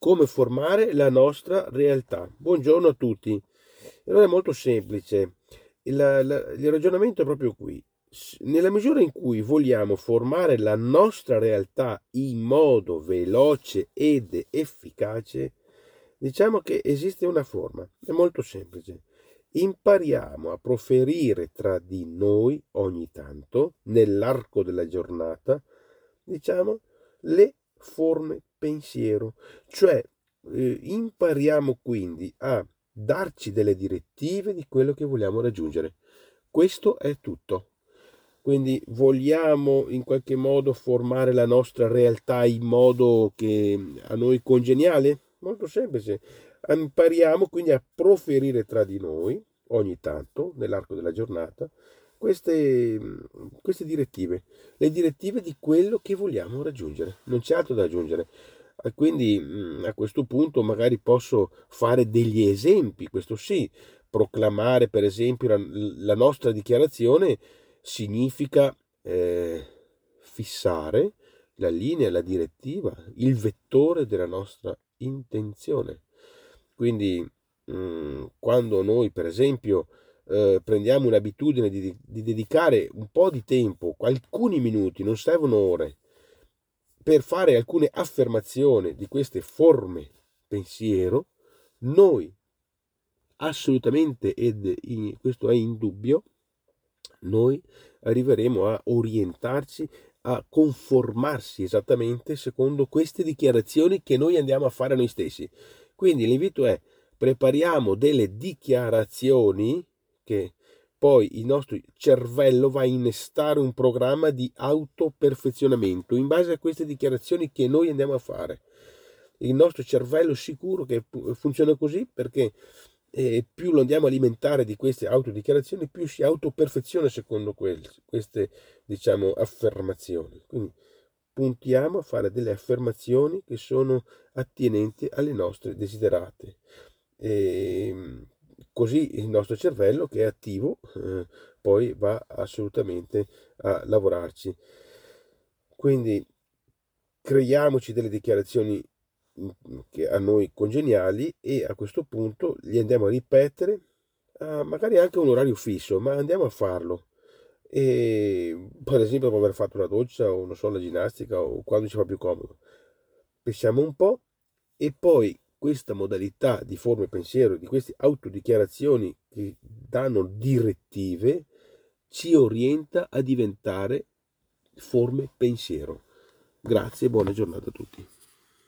come formare la nostra realtà. Buongiorno a tutti. Allora è molto semplice. Il, la, il ragionamento è proprio qui. Nella misura in cui vogliamo formare la nostra realtà in modo veloce ed efficace, diciamo che esiste una forma. È molto semplice. Impariamo a proferire tra di noi ogni tanto, nell'arco della giornata, diciamo, le forme pensiero, cioè eh, impariamo quindi a darci delle direttive di quello che vogliamo raggiungere. Questo è tutto. Quindi vogliamo in qualche modo formare la nostra realtà in modo che a noi congeniale? Molto semplice. Impariamo quindi a proferire tra di noi ogni tanto nell'arco della giornata queste, queste direttive, le direttive di quello che vogliamo raggiungere, non c'è altro da aggiungere. Quindi mm, a questo punto magari posso fare degli esempi, questo sì, proclamare per esempio la, la nostra dichiarazione significa eh, fissare la linea, la direttiva, il vettore della nostra intenzione. Quindi mh, mm, quando noi per esempio eh, prendiamo un'abitudine di, di dedicare un po' di tempo, alcuni minuti, non servono ore, per fare alcune affermazioni di queste forme pensiero, noi assolutamente, ed in, questo è indubbio, noi arriveremo a orientarci, a conformarsi esattamente secondo queste dichiarazioni che noi andiamo a fare noi stessi. Quindi l'invito è prepariamo delle dichiarazioni che poi il nostro cervello va a innestare un programma di autoperfezionamento in base a queste dichiarazioni che noi andiamo a fare. Il nostro cervello sicuro che funziona così perché eh, più lo andiamo a alimentare di queste autodichiarazioni, più si autoperfeziona secondo queste diciamo, affermazioni. Quindi puntiamo a fare delle affermazioni che sono attinenti alle nostre desiderate. E, ehm, così il nostro cervello che è attivo eh, poi va assolutamente a lavorarci. Quindi creiamoci delle dichiarazioni mm, che a noi congeniali e a questo punto li andiamo a ripetere, a magari anche un orario fisso, ma andiamo a farlo. E, per esempio dopo aver fatto la doccia o non so la ginnastica o quando ci fa più comodo. Pensiamo un po' e poi questa modalità di forme pensiero, di queste autodichiarazioni che danno direttive, ci orienta a diventare forme pensiero. Grazie e buona giornata a tutti.